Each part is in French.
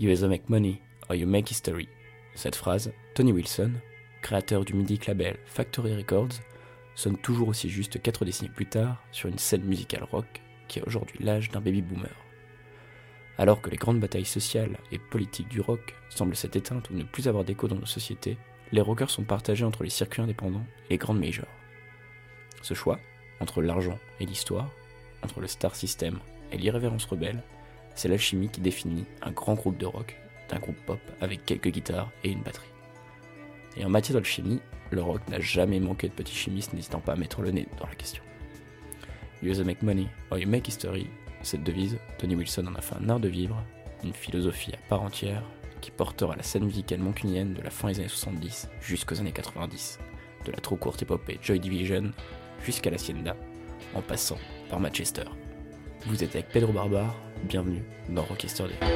You either make money or you make history. Cette phrase, Tony Wilson, créateur du mythique label Factory Records, sonne toujours aussi juste quatre décennies plus tard sur une scène musicale rock qui a aujourd'hui l'âge d'un baby boomer. Alors que les grandes batailles sociales et politiques du rock semblent s'être éteintes ou ne plus avoir d'écho dans nos sociétés, les rockers sont partagés entre les circuits indépendants et les grandes majors. Ce choix, entre l'argent et l'histoire, entre le star system et l'irrévérence rebelle, c'est l'alchimie qui définit un grand groupe de rock d'un groupe pop avec quelques guitares et une batterie. Et en matière d'alchimie, le rock n'a jamais manqué de petits chimistes n'hésitant pas à mettre le nez dans la question. You either make money or you make history, cette devise, Tony Wilson en a fait un art de vivre, une philosophie à part entière qui portera la scène musicale mancunienne de la fin des années 70 jusqu'aux années 90, de la trop courte épopée Joy Division jusqu'à la Sienda, en passant par Manchester. Vous êtes avec Pedro Barbar, bienvenue dans Rockester Day.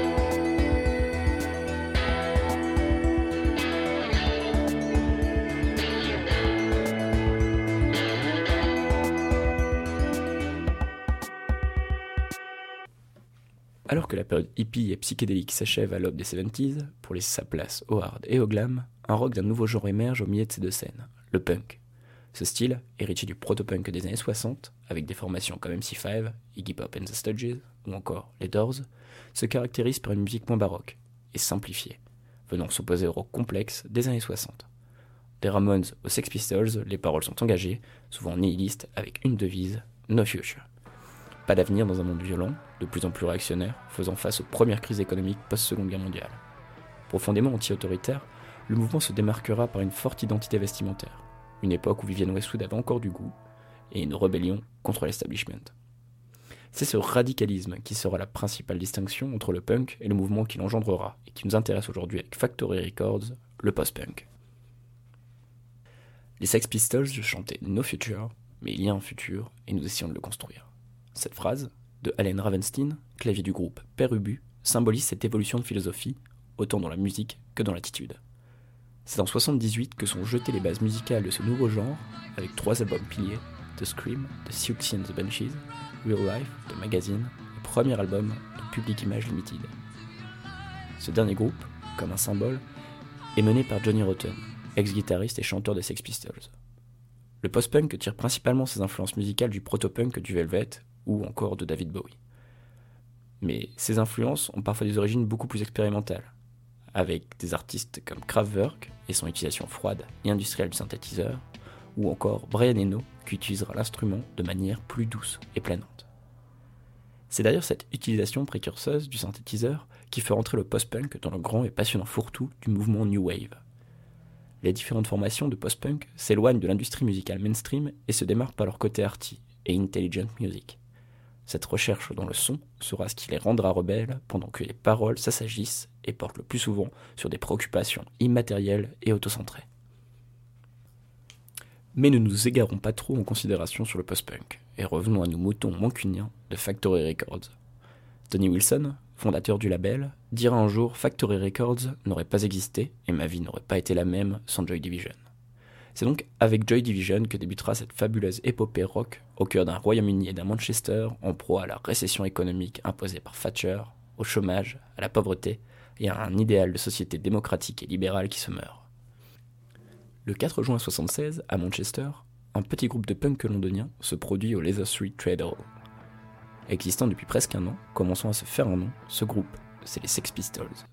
Alors que la période hippie et psychédélique s'achève à l'aube des 70s, pour laisser sa place au hard et au glam, un rock d'un nouveau genre émerge au milieu de ces deux scènes, le punk. Ce style, héritier du proto-punk des années 60, avec des formations comme MC5, Iggy Pop and the Stooges, ou encore les Doors, se caractérise par une musique moins baroque et simplifiée, venant s'opposer au rock complexe des années 60. Des Ramones aux Sex Pistols, les paroles sont engagées, souvent nihilistes, avec une devise No Future. Pas d'avenir dans un monde violent, de plus en plus réactionnaire, faisant face aux premières crises économiques post-seconde guerre mondiale. Profondément anti-autoritaire, le mouvement se démarquera par une forte identité vestimentaire, une époque où Vivienne Westwood avait encore du goût, et une rébellion contre l'establishment. C'est ce radicalisme qui sera la principale distinction entre le punk et le mouvement qui l'engendrera, et qui nous intéresse aujourd'hui avec Factory Records, le post-punk. Les Sex Pistols chantaient No Future, mais il y a un futur, et nous essayons de le construire. Cette phrase, de Allen Ravenstein, clavier du groupe Père Ubu, symbolise cette évolution de philosophie, autant dans la musique que dans l'attitude. C'est en 78 que sont jetées les bases musicales de ce nouveau genre, avec trois albums piliers, The Scream, The Siouxsie and the Banshees, Real Life, The Magazine, premier album de Public Image Limited. Ce dernier groupe, comme un symbole, est mené par Johnny Rotten, ex-guitariste et chanteur des Sex Pistols. Le post-punk tire principalement ses influences musicales du proto-punk du Velvet ou encore de David Bowie. Mais ces influences ont parfois des origines beaucoup plus expérimentales, avec des artistes comme Kraftwerk et son utilisation froide et industrielle du synthétiseur, ou encore Brian Eno qui utilisera l'instrument de manière plus douce et planante. C'est d'ailleurs cette utilisation précurseuse du synthétiseur qui fait entrer le post-punk dans le grand et passionnant fourre-tout du mouvement New Wave. Les différentes formations de post-punk s'éloignent de l'industrie musicale mainstream et se démarquent par leur côté arty et intelligent music. Cette recherche dans le son sera ce qui les rendra rebelles pendant que les paroles s'assagissent et portent le plus souvent sur des préoccupations immatérielles et autocentrées. Mais ne nous égarons pas trop en considération sur le post-punk et revenons à nos moutons mancuniens de Factory Records. Tony Wilson, fondateur du label, dira un jour Factory Records n'aurait pas existé et ma vie n'aurait pas été la même sans Joy Division. C'est donc avec Joy Division que débutera cette fabuleuse épopée rock au cœur d'un Royaume-Uni et d'un Manchester en proie à la récession économique imposée par Thatcher, au chômage, à la pauvreté et à un idéal de société démocratique et libérale qui se meurt. Le 4 juin 1976, à Manchester, un petit groupe de punk londoniens se produit au Leather Street Trade Hall. Existant depuis presque un an, commençant à se faire un nom, ce groupe, c'est les Sex Pistols.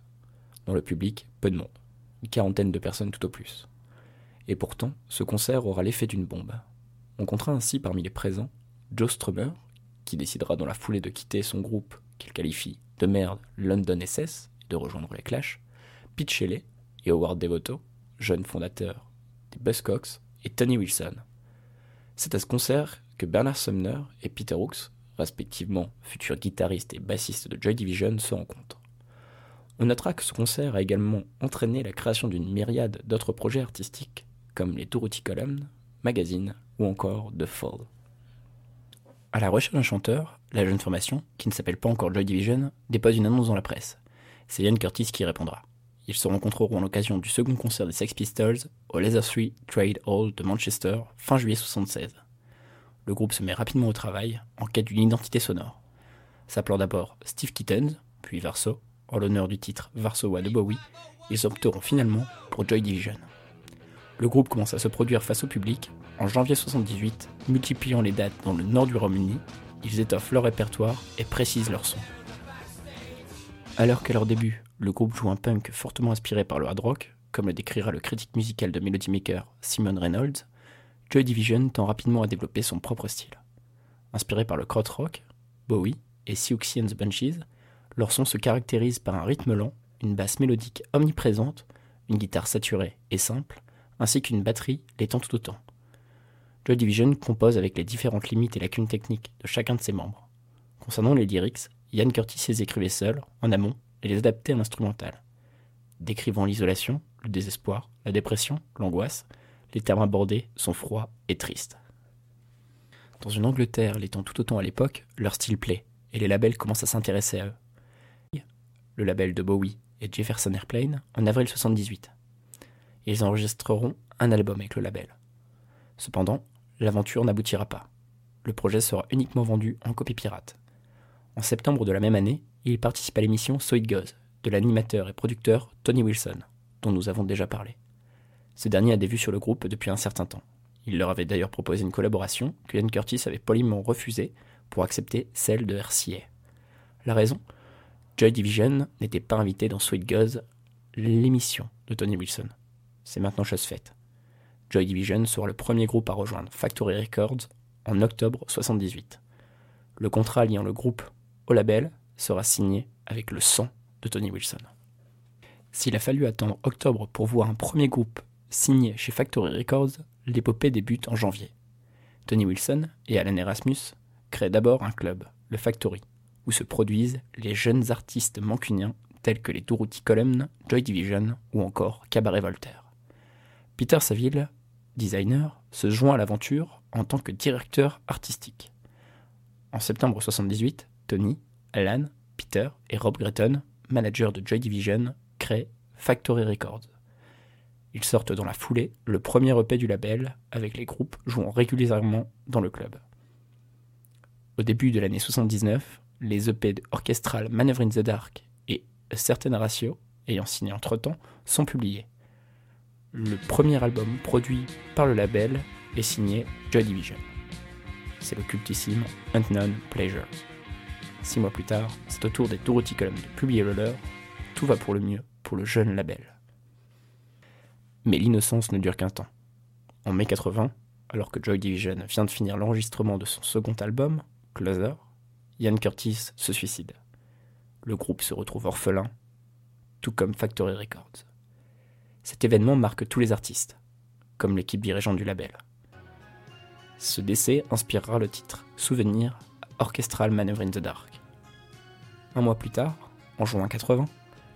Dans le public, peu de monde, une quarantaine de personnes tout au plus. Et pourtant, ce concert aura l'effet d'une bombe. On comptera ainsi parmi les présents Joe Strummer, qui décidera dans la foulée de quitter son groupe qu'il qualifie de merde London SS et de rejoindre les Clash, Pete Shelley et Howard Devoto, jeunes fondateurs des Buzzcocks, et Tony Wilson. C'est à ce concert que Bernard Sumner et Peter Hooks, respectivement futurs guitaristes et bassistes de Joy Division, se rencontrent. On notera que ce concert a également entraîné la création d'une myriade d'autres projets artistiques comme les Dorothy Column, Magazine ou encore The Fall. À la recherche d'un chanteur, la jeune formation, qui ne s'appelle pas encore Joy Division, dépose une annonce dans la presse. C'est Ian Curtis qui répondra. Ils se rencontreront à l'occasion du second concert des Sex Pistols au Leather Street Trade Hall de Manchester fin juillet 1976. Le groupe se met rapidement au travail en quête d'une identité sonore. S'appelant d'abord Steve Kittens, puis Verso, en l'honneur du titre Varsoa de Bowie, ils opteront finalement pour Joy Division. Le groupe commence à se produire face au public. En janvier 78, multipliant les dates dans le nord du Royaume-Uni, ils étoffent leur répertoire et précisent leur son. Alors qu'à leur début, le groupe joue un punk fortement inspiré par le hard rock, comme le décrira le critique musical de Melody Maker Simon Reynolds, Joy Division tend rapidement à développer son propre style. Inspiré par le rock, Bowie et Siouxsie and the Bunches, leur son se caractérise par un rythme lent, une basse mélodique omniprésente, une guitare saturée et simple, ainsi qu'une batterie l'étant tout autant. Joy Division compose avec les différentes limites et lacunes techniques de chacun de ses membres. Concernant les lyrics, Ian Curtis les écrivait seul, en amont, et les adaptait à l'instrumental. Décrivant l'isolation, le désespoir, la dépression, l'angoisse, les termes abordés sont froids et tristes. Dans une Angleterre l'étant tout autant à l'époque, leur style plaît, et les labels commencent à s'intéresser à eux. Le label de Bowie et Jefferson Airplane en avril 78. Ils enregistreront un album avec le label. Cependant, l'aventure n'aboutira pas. Le projet sera uniquement vendu en copie pirate. En septembre de la même année, il participe à l'émission So It Goes de l'animateur et producteur Tony Wilson, dont nous avons déjà parlé. Ce dernier a des vues sur le groupe depuis un certain temps. Il leur avait d'ailleurs proposé une collaboration que Ian Curtis avait poliment refusée pour accepter celle de RCA. La raison? Joy Division n'était pas invité dans Sweet Goes, l'émission de Tony Wilson. C'est maintenant chose faite. Joy Division sera le premier groupe à rejoindre Factory Records en octobre 78. Le contrat liant le groupe au label sera signé avec le sang de Tony Wilson. S'il a fallu attendre octobre pour voir un premier groupe signé chez Factory Records, l'épopée débute en janvier. Tony Wilson et Alan Erasmus créent d'abord un club, le Factory, où se produisent les jeunes artistes mancuniens tels que les Dorothy Column, Joy Division ou encore Cabaret Voltaire. Peter Saville, designer, se joint à l'aventure en tant que directeur artistique. En septembre 1978, Tony, Alan, Peter et Rob Gretton, manager de Joy Division, créent Factory Records. Ils sortent dans la foulée le premier EP du label, avec les groupes jouant régulièrement dans le club. Au début de l'année 79, les EP de Orchestral Maneuver in the Dark et A Certain Ratio, ayant signé entre-temps, sont publiés. Le premier album produit par le label est signé Joy Division. C'est le cultissime Unknown Pleasures. Six mois plus tard, c'est au tour des Dorothy de publier le leur. Tout va pour le mieux pour le jeune label. Mais l'innocence ne dure qu'un temps. En mai 80, alors que Joy Division vient de finir l'enregistrement de son second album, Closer, Ian Curtis se suicide. Le groupe se retrouve orphelin, tout comme Factory Records. Cet événement marque tous les artistes, comme l'équipe dirigeante du label. Ce décès inspirera le titre Souvenir Orchestral Maneuver in the Dark. Un mois plus tard, en juin 80,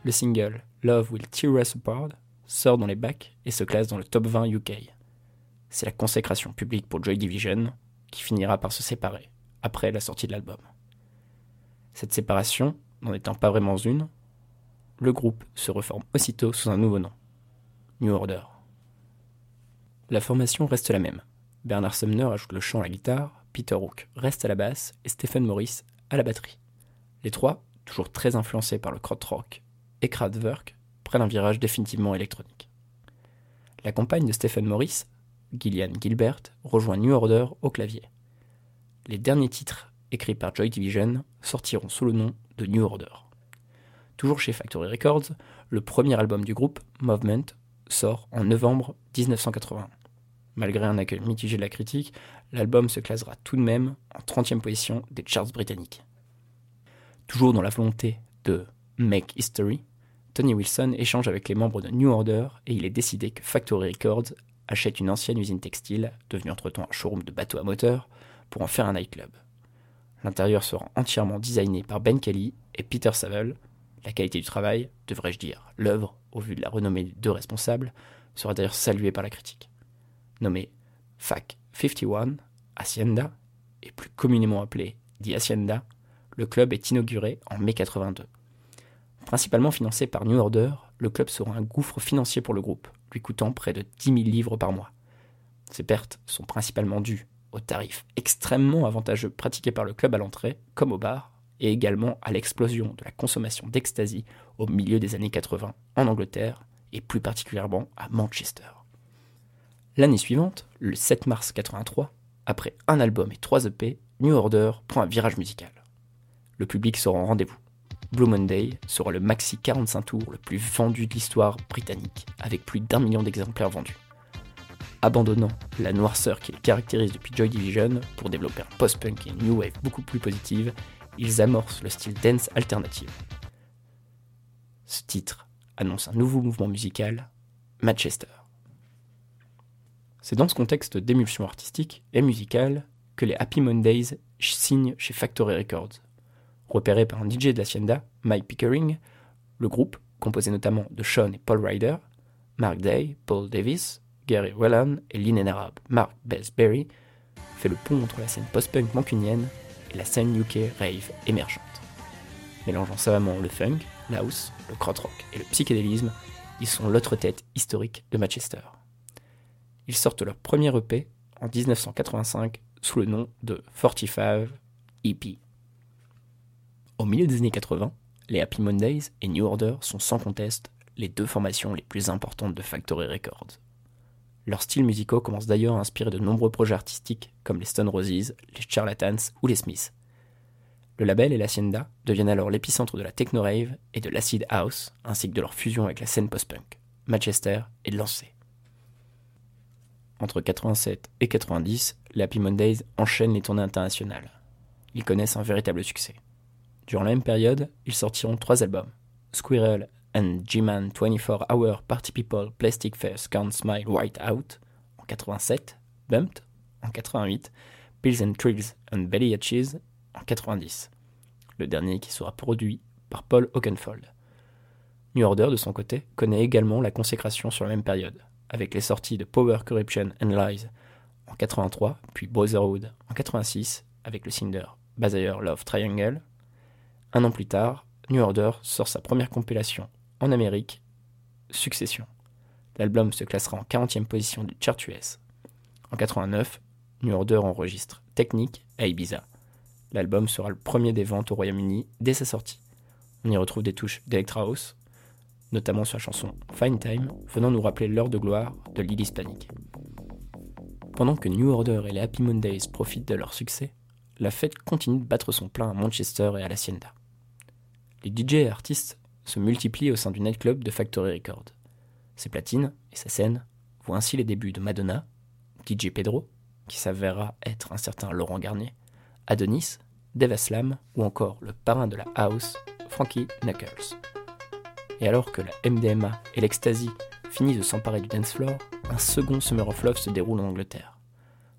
le single Love Will Tear Us Apart sort dans les bacs et se classe dans le top 20 UK. C'est la consécration publique pour Joy Division, qui finira par se séparer après la sortie de l'album. Cette séparation, n'en étant pas vraiment une, le groupe se reforme aussitôt sous un nouveau nom, New Order. La formation reste la même. Bernard Sumner ajoute le chant à la guitare, Peter Hook reste à la basse et Stephen Morris à la batterie. Les trois, toujours très influencés par le krautrock et Kraftwerk, prennent un virage définitivement électronique. La compagne de Stephen Morris, Gillian Gilbert, rejoint New Order au clavier. Les derniers titres écrits par Joy Division sortiront sous le nom de New Order. Toujours chez Factory Records, le premier album du groupe, Movement, sort en novembre 1981. Malgré un accueil mitigé de la critique, l'album se classera tout de même en 30e position des charts britanniques. Toujours dans la volonté de make history, Tony Wilson échange avec les membres de New Order et il est décidé que Factory Records achète une ancienne usine textile, devenue entre-temps un showroom de bateaux à moteur, pour en faire un nightclub. L'intérieur sera entièrement designé par Ben Kelly et Peter Saville. La qualité du travail, devrais-je dire l'œuvre, au vu de la renommée des deux responsables, sera d'ailleurs saluée par la critique. Nommé FAC 51, Hacienda, et plus communément appelé The Hacienda, le club est inauguré en mai 82. Principalement financé par New Order, le club sera un gouffre financier pour le groupe, lui coûtant près de 10 000 livres par mois. Ces pertes sont principalement dues aux tarifs extrêmement avantageux pratiqués par le club à l'entrée, comme au bar, et également à l'explosion de la consommation d'ecstasy au milieu des années 80 en Angleterre et plus particulièrement à Manchester. L'année suivante, le 7 mars 83, après un album et trois EP, New Order prend un virage musical. Le public sera en rendez-vous. Blue Monday sera le maxi 45 tours le plus vendu de l'histoire britannique, avec plus d'un million d'exemplaires vendus. Abandonnant la noirceur qui les caractérise depuis Joy Division pour développer un post-punk et une new wave beaucoup plus positive, ils amorcent le style dance alternative. Ce titre annonce un nouveau mouvement musical, Manchester. C'est dans ce contexte d'émulsion artistique et musicale que les Happy Mondays signent chez Factory Records. Repéré par un DJ de l'Hacienda, Mike Pickering, le groupe, composé notamment de Sean et Paul Ryder, Mark Day, Paul Davis, Gary Whelan et l'inénarrable Mark Bellsbury, fait le pont entre la scène post-punk mancunienne et la scène UK rave émergente. Mélangeant savamment le funk, la house, le krautrock et le psychédélisme, ils sont l'autre tête historique de Manchester. Ils sortent leur premier EP en 1985 sous le nom de 45 EP. Au milieu des années 80, les Happy Mondays et New Order sont sans conteste les deux formations les plus importantes de Factory Records. Leurs styles musicaux commencent d'ailleurs à inspirer de nombreux projets artistiques comme les Stone Roses, les Charlatans ou les Smiths. Le label et l'Hacienda deviennent alors l'épicentre de la techno-rave et de l'acid house, ainsi que de leur fusion avec la scène post-punk. Manchester est lancé. Entre 87 et 90, les Happy Mondays enchaînent les tournées internationales. Ils connaissent un véritable succès. Durant la même période, ils sortiront trois albums Squirrel and G-Man 24 Hour Party People Plastic Face Can't Smile White Out en 87, Bumped en 88, Pills and Trills and Belly Cheese en 90. Le dernier qui sera produit par Paul Oakenfold. New Order, de son côté, connaît également la consécration sur la même période, avec les sorties de Power, Corruption and Lies en 83, puis Brotherhood en 86, avec le single Bazaar Love Triangle. Un an plus tard, New Order sort sa première compilation en Amérique, Succession. L'album se classera en 40e position du chart US. En 89, New Order enregistre Technique à Ibiza. L'album sera le premier des ventes au Royaume-Uni dès sa sortie. On y retrouve des touches d'Electra House, notamment sur la chanson Fine Time, venant nous rappeler l'heure de gloire de l'île hispanique. Pendant que New Order et les Happy Mondays profitent de leur succès, la fête continue de battre son plein à Manchester et à la Sienda. Les DJ et artistes se multiplient au sein du nightclub de Factory Records. Ses platines et sa scène voient ainsi les débuts de Madonna, DJ Pedro, qui s'avérera être un certain Laurent Garnier, Adonis, Dave Aslam ou encore le parrain de la house, Frankie Knuckles. Et alors que la MDMA et l'ecstasy finissent de s'emparer du dance floor, un second Summer of Love se déroule en Angleterre.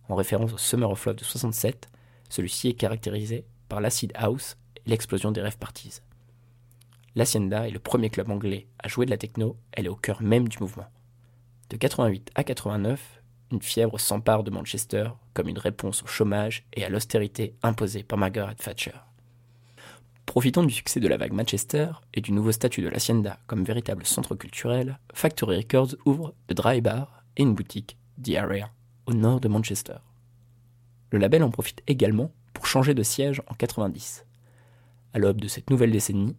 En référence au Summer of Love de 67, celui-ci est caractérisé par l'acid house et l'explosion des rêves parties. L'Hacienda est le premier club anglais à jouer de la techno, elle est au cœur même du mouvement. De 88 à 89, une fièvre s'empare de Manchester comme une réponse au chômage et à l'austérité imposée par Margaret Thatcher. Profitant du succès de la vague Manchester et du nouveau statut de l'Hacienda comme véritable centre culturel, Factory Records ouvre The Dry Bar et une boutique, The Area, au nord de Manchester. Le label en profite également pour changer de siège en 90. À l'aube de cette nouvelle décennie,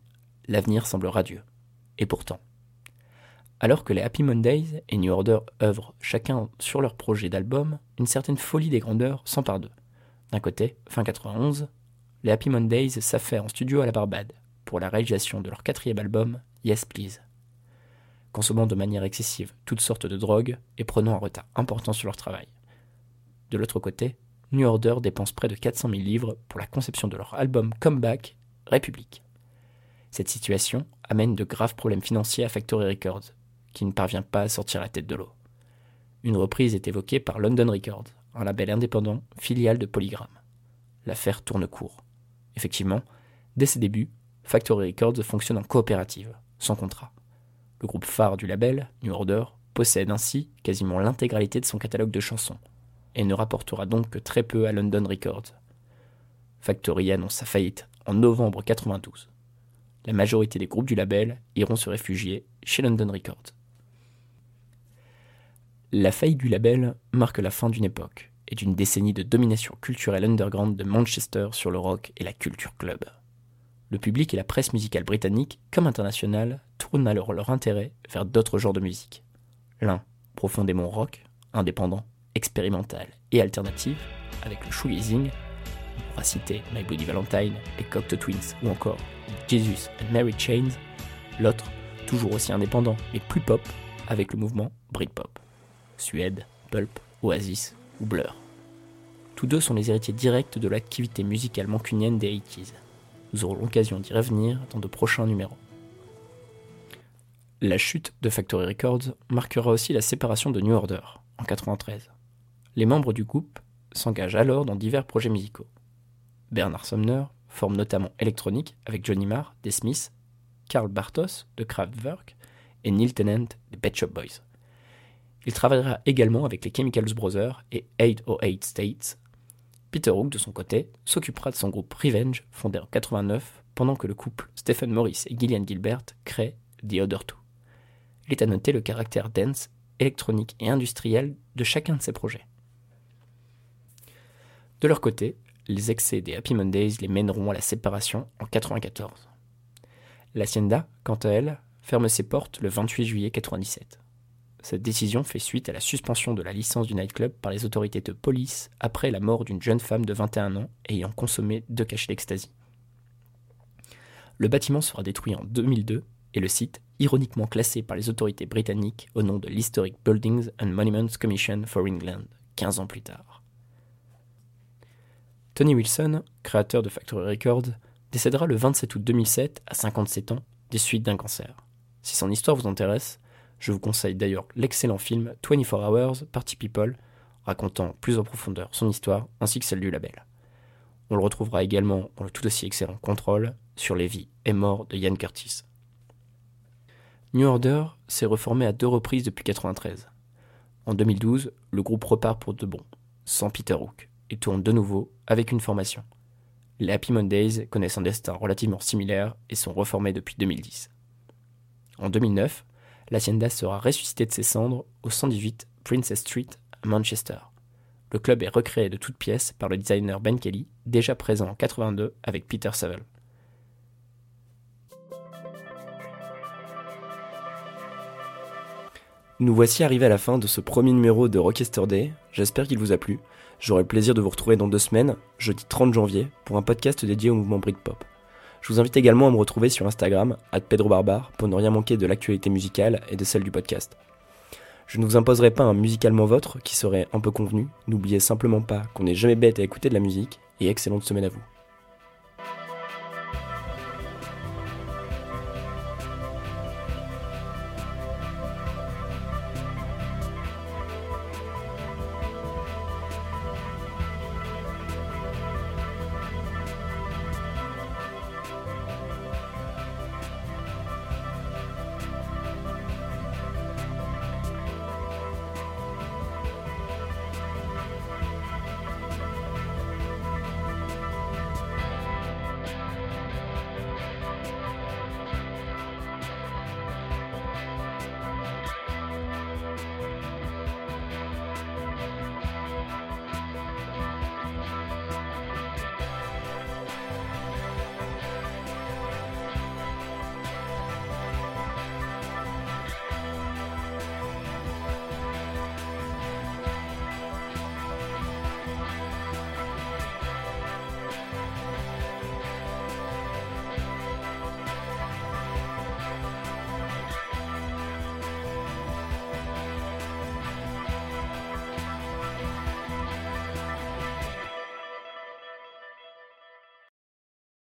l'avenir semble radieux. Et pourtant. Alors que les Happy Mondays et New Order œuvrent chacun sur leur projet d'album, une certaine folie des grandeurs s'empare d'eux. D'un côté, fin 91, les Happy Mondays s'affairent en studio à la Barbade pour la réalisation de leur quatrième album, Yes Please. Consommant de manière excessive toutes sortes de drogues et prenant un retard important sur leur travail. De l'autre côté, New Order dépense près de 400 000 livres pour la conception de leur album Comeback, République. Cette situation amène de graves problèmes financiers à Factory Records, qui ne parvient pas à sortir la tête de l'eau. Une reprise est évoquée par London Records, un label indépendant, filiale de Polygram. L'affaire tourne court. Effectivement, dès ses débuts, Factory Records fonctionne en coopérative, sans contrat. Le groupe phare du label, New Order, possède ainsi quasiment l'intégralité de son catalogue de chansons, et ne rapportera donc que très peu à London Records. Factory annonce sa faillite en novembre 92 la majorité des groupes du label iront se réfugier chez London Records. La faillite du label marque la fin d'une époque et d'une décennie de domination culturelle underground de Manchester sur le rock et la culture club. le public et la presse musicale britannique comme internationale tournent alors leur intérêt vers d'autres genres de musique. L'un, profondément rock, indépendant, expérimental et alternatif, avec le shoegazing, on pourra citer My Bloody Valentine, les Cocteau Twins ou encore Jesus and Mary Chains, l'autre, toujours aussi indépendant mais plus pop, avec le mouvement Britpop. Suède, Pulp, Oasis ou Blur. Tous deux sont les héritiers directs de l'activité musicale mancunienne des 80s. Nous aurons l'occasion d'y revenir dans de prochains numéros. La chute de Factory Records marquera aussi la séparation de New Order en 1993. Les membres du groupe s'engagent alors dans divers projets musicaux. Bernard Sumner forme notamment Electronic avec Johnny Marr des Smiths, Karl Bartos de Kraftwerk et Neil Tennant des Pet Shop Boys. Il travaillera également avec les Chemicals Brothers et 808 States. Peter Hook, de son côté, s'occupera de son groupe Revenge, fondé en 89, pendant que le couple Stephen Morris et Gillian Gilbert crée The Other Two. Il est à noter le caractère dense, électronique et industriel de chacun de ces projets. De leur côté, les excès des Happy Mondays les mèneront à la séparation en 94. L'Hacienda, quant à elle, ferme ses portes le 28 juillet 97. Cette décision fait suite à la suspension de la licence du nightclub par les autorités de police après la mort d'une jeune femme de 21 ans ayant consommé deux cachets d'ecstasy. Le bâtiment sera détruit en 2002 et le site, ironiquement classé par les autorités britanniques au nom de l'Historic Buildings and Monuments Commission for England, 15 ans plus tard. Tony Wilson, créateur de Factory Records, décédera le 27 août 2007 à 57 ans des suites d'un cancer. Si son histoire vous intéresse, je vous conseille d'ailleurs l'excellent film 24 Hours Party People, racontant plus en profondeur son histoire ainsi que celle du label. On le retrouvera également dans le tout aussi excellent Control sur les vies et morts de Ian Curtis. New Order s'est reformé à deux reprises depuis 1993. En 2012, le groupe repart pour de bon, sans Peter Hook, et tourne de nouveau avec une formation. Les Happy Mondays connaissent un destin relativement similaire et sont reformés depuis 2010. En 2009, l'Hacienda sera ressuscité de ses cendres au 118 Princess Street à Manchester. Le club est recréé de toutes pièces par le designer Ben Kelly, déjà présent en 82 avec Peter Saville. Nous voici arrivés à la fin de ce premier numéro de Rockester Day. J'espère qu'il vous a plu. J'aurai le plaisir de vous retrouver dans deux semaines, jeudi 30 janvier, pour un podcast dédié au mouvement Britpop. Je vous invite également à me retrouver sur Instagram, @pedrobarbar, pour ne rien manquer de l'actualité musicale et de celle du podcast. Je ne vous imposerai pas un musicalement vôtre qui serait un peu convenu. N'oubliez simplement pas qu'on n'est jamais bête à écouter de la musique et excellente semaine à vous.